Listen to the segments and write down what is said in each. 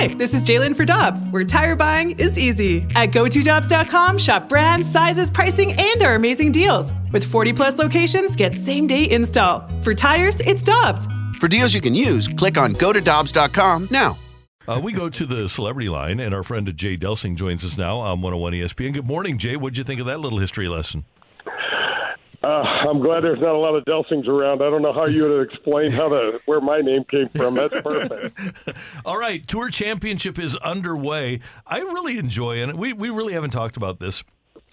Hi, this is Jalen for Dobbs, where tire buying is easy. At GoToDobbs.com, shop brands, sizes, pricing, and our amazing deals. With 40 plus locations, get same day install. For tires, it's Dobbs. For deals you can use, click on GoToDobbs.com now. Uh, we go to the celebrity line, and our friend Jay Delsing joins us now on 101 ESPN. Good morning, Jay. What'd you think of that little history lesson? Uh, I'm glad there's not a lot of Delsings around. I don't know how you would explain how the where my name came from. That's perfect. All right, Tour Championship is underway. I really enjoy, and we we really haven't talked about this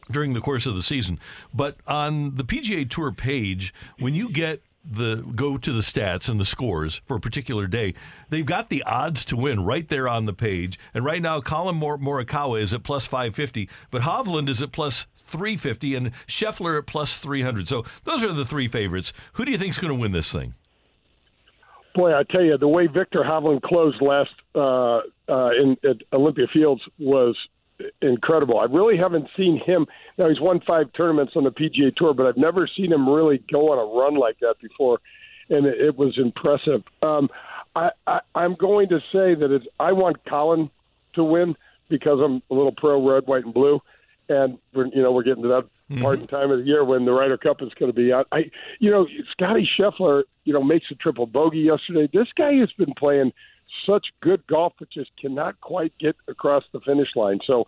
during the course of the season, but on the PGA Tour page, when you get the go to the stats and the scores for a particular day, they've got the odds to win right there on the page. And right now, Collin Mor- Morikawa is at plus 550, but Hovland is at plus 350 and Scheffler at plus 300. So those are the three favorites. Who do you think is going to win this thing? Boy, I tell you, the way Viktor Hovland closed last uh, uh, in at Olympia Fields was incredible. I really haven't seen him. Now he's won five tournaments on the PGA Tour, but I've never seen him really go on a run like that before, and it, it was impressive. Um, I, I, I'm going to say that it's. I want Collin to win because I'm a little pro red, white, and blue, and we're you know we're getting to that Mm-hmm. part in time of the year when the Ryder Cup is going to be out. I, you know, Scotty Scheffler, you know, makes a triple bogey yesterday. This guy has been playing such good golf, but just cannot quite get across the finish line. So,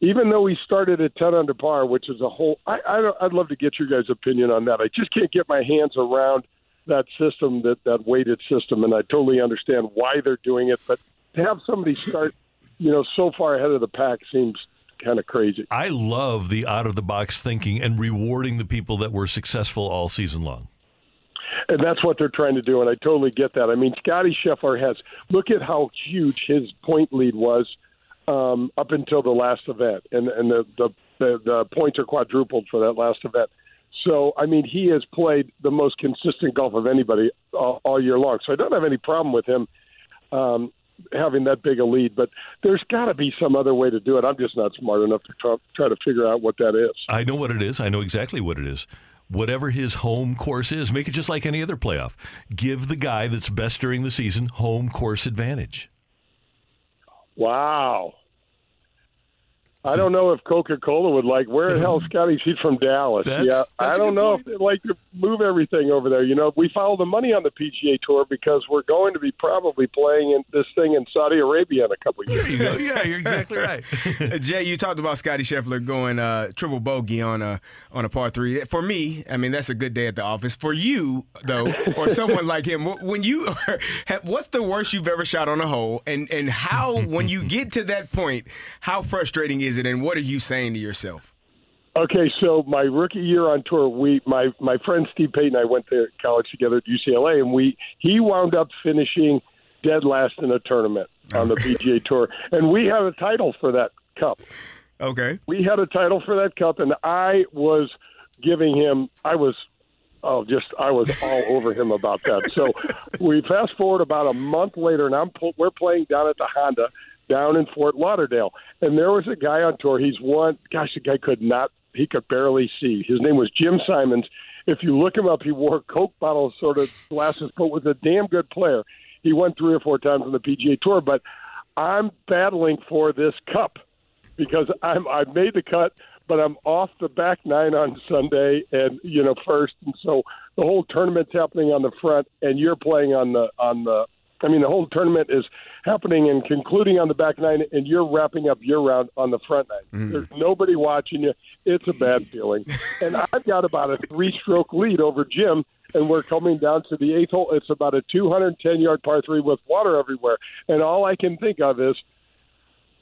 even though he started at ten under par, which is a whole I, I I'd love to get your guys' opinion on that. I just can't get my hands around that system, that that weighted system, and I totally understand why they're doing it. But to have somebody start, you know, so far ahead of the pack seems kind of crazy. I love the out of the box thinking and rewarding the people that were successful all season long. And that's what they're trying to do, and I totally get that. I mean, Scotty Scheffler has look at how huge his point lead was um, up until the last event, and and the, the the the points are quadrupled for that last event. So, I mean, he has played the most consistent golf of anybody all, all year long. So, I don't have any problem with him um, having that big a lead. But there's got to be some other way to do it. I'm just not smart enough to try, try to figure out what that is. I know what it is. I know exactly what it is. Whatever his home course is, make it just like any other playoff. Give the guy that's best during the season home course advantage. Wow. I don't know if Coca Cola would like. Where the hell, is Scotty? He's from Dallas. That's- yeah, that's I don't know point. if they'd like to move everything over there. You know, we follow the money on the PGA Tour because we're going to be probably playing in this thing in Saudi Arabia in a couple of years. You. Yeah, you're exactly right. Uh, Jay, you talked about Scotty Scheffler going uh, triple bogey on a on a par three. For me, I mean that's a good day at the office. For you though, or someone like him, when you are, what's the worst you've ever shot on a hole, and and how when you get to that point, how frustrating is it, and what are you saying to yourself? Okay, so my rookie year on tour, we my my friend Steve Payton, and I went to college together at UCLA, and we he wound up finishing dead last in a tournament on the PGA Tour, and we had a title for that cup. Okay, we had a title for that cup, and I was giving him. I was, oh, just I was all over him about that. So we fast forward about a month later, and I'm we're playing down at the Honda down in Fort Lauderdale, and there was a guy on tour. He's one. Gosh, the guy could not. He could barely see. His name was Jim Simons. If you look him up, he wore Coke bottle sort of glasses, but was a damn good player. He won three or four times on the PGA Tour, but I'm battling for this cup because I'm I made the cut, but I'm off the back nine on Sunday, and you know first, and so the whole tournament's happening on the front, and you're playing on the on the. I mean, the whole tournament is happening and concluding on the back nine, and you're wrapping up your round on the front nine. Mm. There's nobody watching you. It's a bad feeling, and I've got about a three-stroke lead over Jim, and we're coming down to the eighth hole. It's about a 210-yard par three with water everywhere, and all I can think of is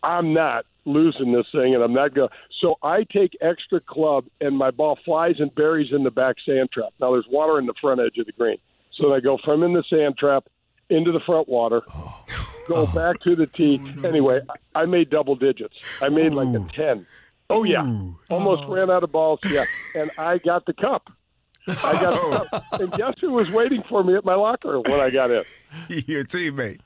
I'm not losing this thing, and I'm not going. So I take extra club, and my ball flies and buries in the back sand trap. Now there's water in the front edge of the green, so I go from in the sand trap into the front water, go oh. back to the tee. Oh, anyway, I I made double digits. I made like a ten. Oh yeah, almost oh. ran out of balls. Yeah, and I got the cup. I got the cup. And guess who was waiting for me at my locker when I got in? your teammate.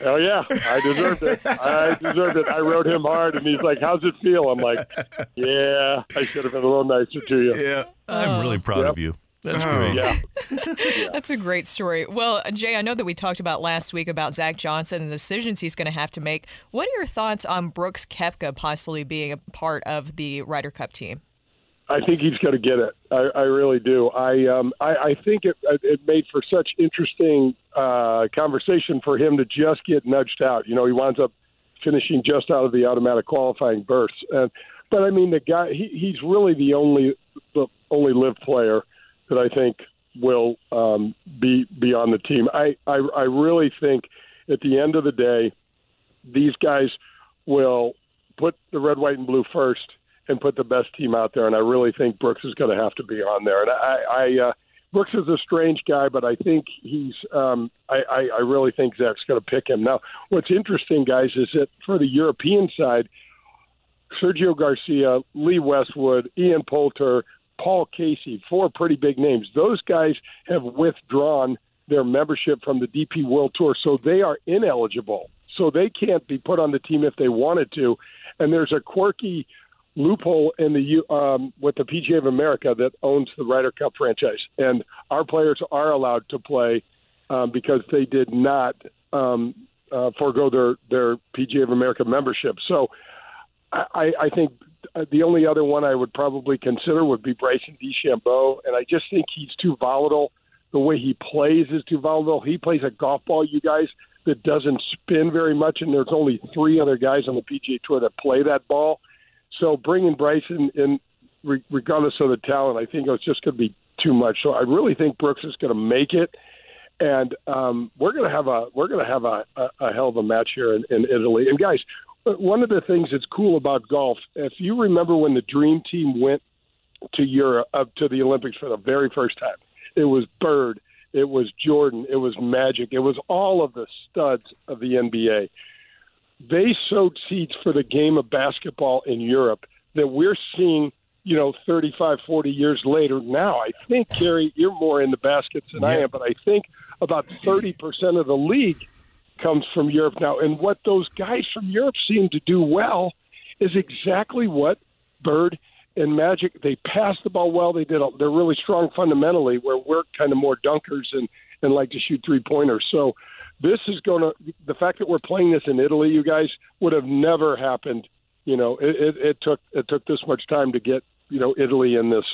Oh yeah, I deserved it. I deserved it. I rode him hard, and he's like, "How's it feel?" I'm like, "Yeah, I should have been a little nicer to you." Yeah. I'm really proud Yep. of you. That's Oh. great. Yeah. That's a great story. Well, Jay, I know that we talked about last week about Zach Johnson and the decisions he's going to have to make. What are your thoughts on Brooks Koepka possibly being a part of the Ryder Cup team? I think he's going to get it. I, I really do. I um, I, I think it it made for such interesting uh, conversation for him to just get nudged out. You know, he winds up finishing just out of the automatic qualifying berths. And but I mean, the guy he, he's really the only the only live player that I think will um, be be on the team. I, I I really think at the end of the day, these guys will put the red, white, and blue first and put the best team out there. And I really think Brooks is going to have to be on there. And I, I uh, Brooks is a strange guy, but I think he's. Um, I, I, I really think Zach's going to pick him. Now, what's interesting, guys, is that for the European side, Sergio Garcia, Lee Westwood, Ian Poulter, Paul Casey, four pretty big names. Those guys have withdrawn their membership from the DP World Tour, so they are ineligible. So they can't be put on the team if they wanted to. And there's a quirky loophole in the um, with the PGA of America that owns the Ryder Cup franchise, and our players are allowed to play um, because they did not um, uh, forego their their PGA of America membership. So I, I think the only other one I would probably consider would be Bryson DeChambeau, and I just think he's too volatile. The way he plays is too volatile. He plays a golf ball, you guys, that doesn't spin very much, and there's only three other guys on the PGA Tour that play that ball. So bringing Bryson in, re- regardless of the talent, I think it's just going to be too much. So I really think Brooks is going to make it, and um, we're going to have a we're going to have a, a, a hell of a match here in, in Italy. And guys, Uh, one of the things that's cool about golf, if you remember when the Dream Team went to Europe up uh, to the Olympics for the very first time, it was Bird, it was Jordan, it was Magic, it was all of the studs of the NBA they sowed seeds for the game of basketball in Europe that we're seeing, you know, 35, 40 years later now. I think, Carey, you're more in the baskets than I am, but I think about 30% of the league comes from Europe now. And what those guys from Europe seem to do well is exactly what Bird and Magic, they pass the ball well. They did. A, they're really strong fundamentally, where we're kind of more dunkers and, and like to shoot three pointers. So, this is going to the fact that we're playing this in Italy, you guys would have never happened. You know, it, it, it took it took this much time to get you know Italy in this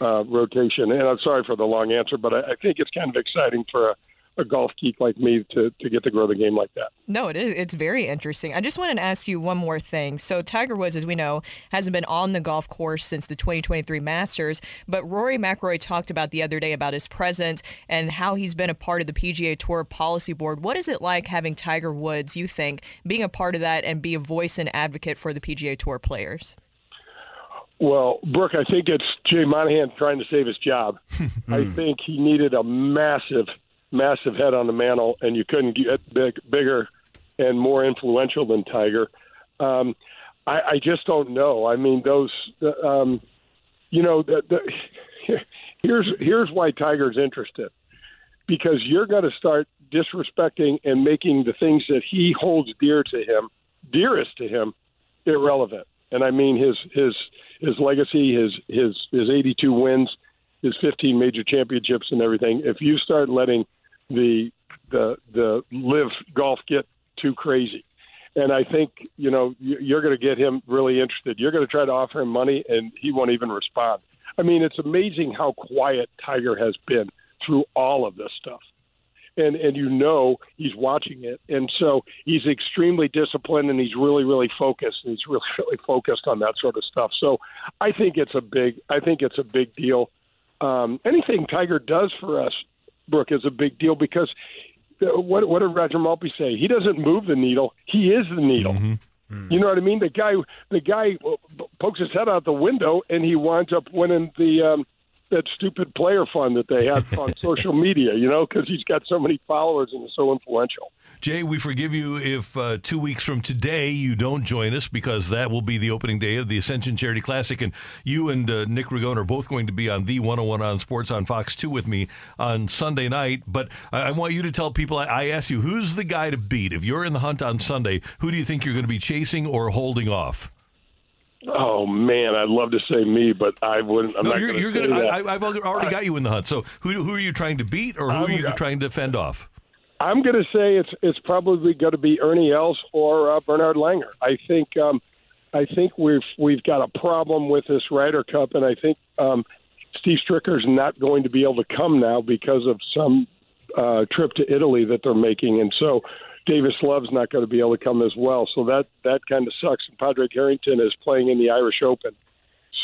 uh, rotation. And I'm sorry for the long answer, but I, I think it's kind of exciting for a, a golf geek like me to to get to grow the game like that. No, it is. It's very interesting. I just wanted to ask you one more thing. So Tiger Woods, as we know, hasn't been on the golf course since the 2023 Masters. But Rory McIlroy talked about the other day about his presence and how he's been a part of the PGA Tour policy board. What is it like having Tiger Woods? You think being a part of that and be a voice and advocate for the PGA Tour players? Well, Brooke, I think it's Jay Monahan trying to save his job. I think he needed a massive, massive head on the mantle, and you couldn't get big, bigger and more influential than Tiger. Um, I, I just don't know. I mean, those, um, you know, the, the, here's here's why Tiger's interested because you're going to start disrespecting and making the things that he holds dear to him, dearest to him, irrelevant. And I mean his his his legacy, his his his 82 wins, his 15 major championships, and everything. If you start letting the the the LIV golf get too crazy, and I think you know you're going to get him really interested. You're going to try to offer him money, and he won't even respond. I mean, it's amazing how quiet Tiger has been through all of this stuff. And and you know he's watching it, and so he's extremely disciplined, and he's really really focused, and he's really really focused on that sort of stuff. So I think it's a big I think it's a big deal. Um, anything Tiger does for us, Brooke, is a big deal because uh, what what did Roger Maltbie say? He doesn't move the needle; he is the needle. You know what I mean? The guy the guy pokes his head out the window, and he winds up winning the. Um, that stupid player fund that they have on social media, you know, because he's got so many followers and is so influential. Jay, we forgive you if uh, two weeks from today you don't join us because that will be the opening day of the Ascension Charity Classic. And you and uh, Nick Ragone are both going to be on the 101 on Sports on Fox 2 with me on Sunday night. But I, I want you to tell people I, I asked you, who's the guy to beat? If you're in the hunt on Sunday, who do you think you're going to be chasing or holding off? Oh man, I'd love to say me, but I wouldn't. I'm No, not you're, gonna you're gonna. I, I've already got you in the hunt. So who who are you trying to beat, or who are you trying to fend off? I'm going to say it's it's probably going to be Ernie Els or uh, Bernard Langer. I think um, I think we've we've got a problem with this Ryder Cup, and I think um, Steve Stricker's not going to be able to come now because of some uh, trip to Italy that they're making, and so Davis Love's not going to be able to come as well. So that that kind of sucks. And Padraig Harrington is playing in the Irish Open,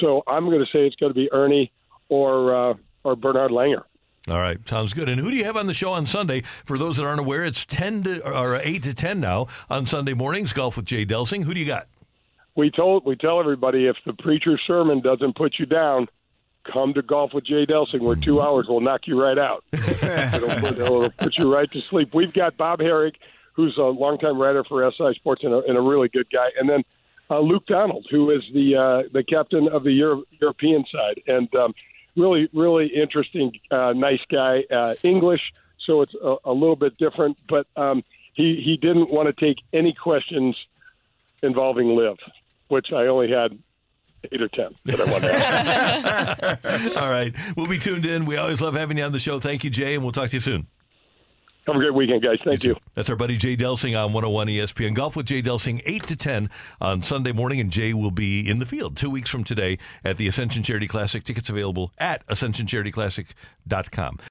so I'm going to say it's going to be Ernie or uh, or Bernard Langer. All right, sounds good. And who do you have on the show on Sunday? For those that aren't aware, it's ten to or eight to ten now on Sunday mornings. Golf with Jay Delsing. Who do you got? we told we tell everybody if the preacher's sermon doesn't put you down, come to golf with Jay Delsing, where two hours will knock you right out. it'll, put, it'll put you right to sleep. We've got Bob Harig, who's a longtime writer for SI Sports and a, and a really good guy, and then uh, Luke Donald, who is the uh, the captain of the Euro- European side, and um, really really interesting, uh, nice guy. Uh, English, so it's a, a little bit different, but um, he he didn't want to take any questions involving LIV, which I only had eight or ten that I wanted. All right, we'll be tuned in. We always love having you on the show. Thank you, Jay, and we'll talk to you soon. Have a great weekend, guys. Thank you. That's our buddy Jay Delsing on 101 ESPN Golf with Jay Delsing, 8 to 10 on Sunday morning. And Jay will be in the field two weeks from today at the Ascension Charity Classic. Tickets available at ascensioncharityclassic.com.